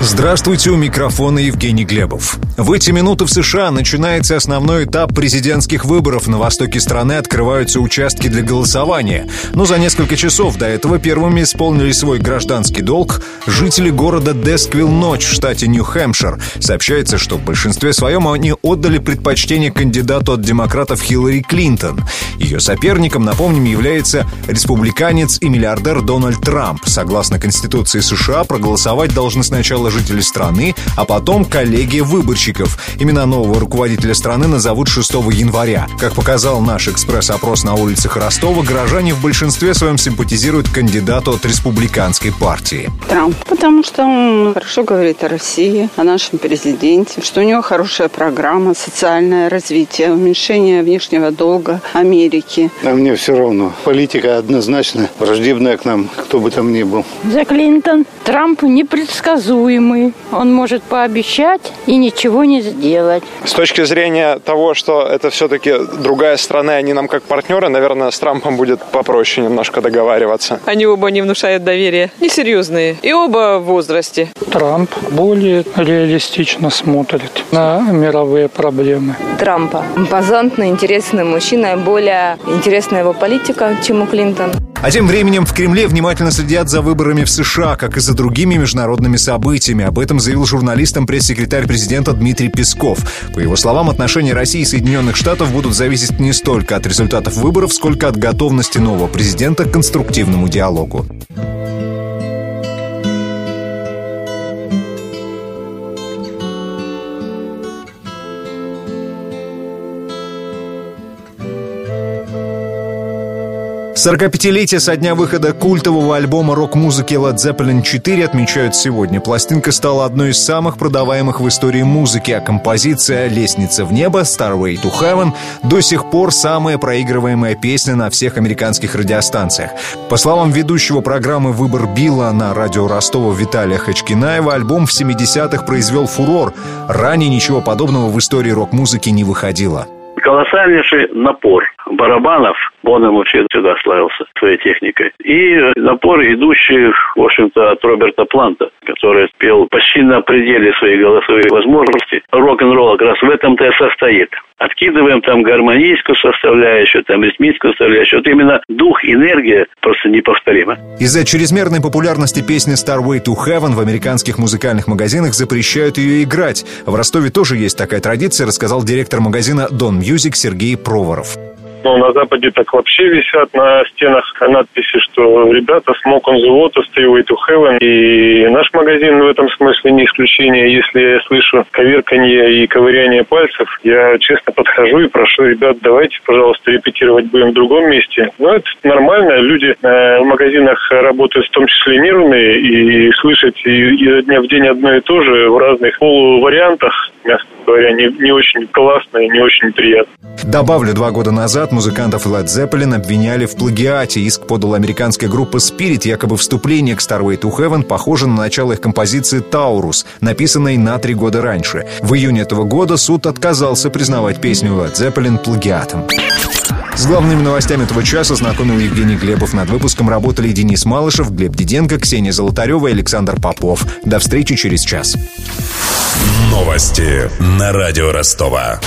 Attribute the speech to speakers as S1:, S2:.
S1: Здравствуйте, у микрофона Евгений Глебов. В эти минуты в США начинается основной этап президентских выборов. На востоке страны открываются участки для голосования. Но за несколько часов до этого первыми исполнили свой гражданский долг жители города Десквилл Ночь в штате Нью-Хэмпшир. Сообщается, что в большинстве своем они отдали предпочтение кандидату от демократов Хиллари Клинтон. Ее соперником, напомним, является республиканец и миллиардер Дональд Трамп. Согласно Конституции США, проголосовать должны сначала сначала жители страны, а потом коллегия выборщиков. Имена нового руководителя страны назовут 6 января. Как показал наш экспресс-опрос на улицах Ростова, горожане в большинстве своем симпатизируют кандидату от республиканской партии.
S2: Трамп, потому что он хорошо говорит о России, о нашем президенте, что у него хорошая программа, социальное развитие, уменьшение внешнего долга Америки.
S3: А мне все равно. Политика однозначно враждебная к нам, кто бы там ни был.
S4: За Клинтон. Трамп непредсказуем предсказуемый. Он может пообещать и ничего не сделать.
S5: С точки зрения того, что это все-таки другая страна, они нам как партнеры, наверное, с Трампом будет попроще немножко договариваться.
S6: Они оба не внушают доверия. Несерьезные. И оба в возрасте.
S7: Трамп более реалистично смотрит на мировые проблемы.
S8: Трампа. Импозантный, интересный мужчина, более интересная его политика, чем у Клинтона.
S1: А тем временем в Кремле внимательно следят за выборами в США, как и за другими международными событиями. Об этом заявил журналистам пресс-секретарь президента Дмитрий Песков. По его словам, отношения России и Соединенных Штатов будут зависеть не столько от результатов выборов, сколько от готовности нового президента к конструктивному диалогу. 45-летие со дня выхода культового альбома рок-музыки Led Zeppelin 4 отмечают сегодня. Пластинка стала одной из самых продаваемых в истории музыки, а композиция «Лестница в небо» Starway to Heaven до сих пор самая проигрываемая песня на всех американских радиостанциях. По словам ведущего программы «Выбор Билла» на радио Ростова Виталия Хачкинаева, альбом в 70-х произвел фурор. Ранее ничего подобного в истории рок-музыки не выходило.
S9: Колоссальнейший напор барабанов. Он ему всегда славился своей техникой. И напор, идущий, в общем-то, от Роберта Планта, который пел почти на пределе своей голосовой возможности. Рок-н-ролл как раз в этом-то и состоит. Откидываем там гармонийскую составляющую, там ритмическую составляющую. Вот именно дух, энергия просто неповторима.
S1: Из-за чрезмерной популярности песни Starway to Heaven в американских музыкальных магазинах запрещают ее играть. В Ростове тоже есть такая традиция, рассказал директор магазина Don Music Сергей Проворов.
S10: Ну, на Западе так вообще висят на стенах надписи, что ребята smoke on the water, stay away to heaven. И наш магазин в этом смысле не исключение. Если я слышу коверканье и ковыряние пальцев, я честно подхожу и прошу ребят, давайте, пожалуйста, репетировать будем в другом месте. Ну, это нормально. Люди э, в магазинах работают в том числе нервные, и слышать изо дня в день одно и то же в разных полувариантах, мягко говоря, не, не очень классно и не очень приятно.
S1: Добавлю, два года назад музыкантов Led Zeppelin обвиняли в плагиате. Иск подала американская группа Spirit. Якобы вступление к Starway to Heaven похоже на начало их композиции «Таурус», написанной на три года раньше. В июне этого года суд отказался признавать песню Led Zeppelin плагиатом. С главными новостями этого часа знакомил Евгений Глебов. Над выпуском работали Денис Малышев, Глеб Диденко, Ксения Золотарева и Александр Попов. До встречи через час.
S11: Новости на радио Ростова.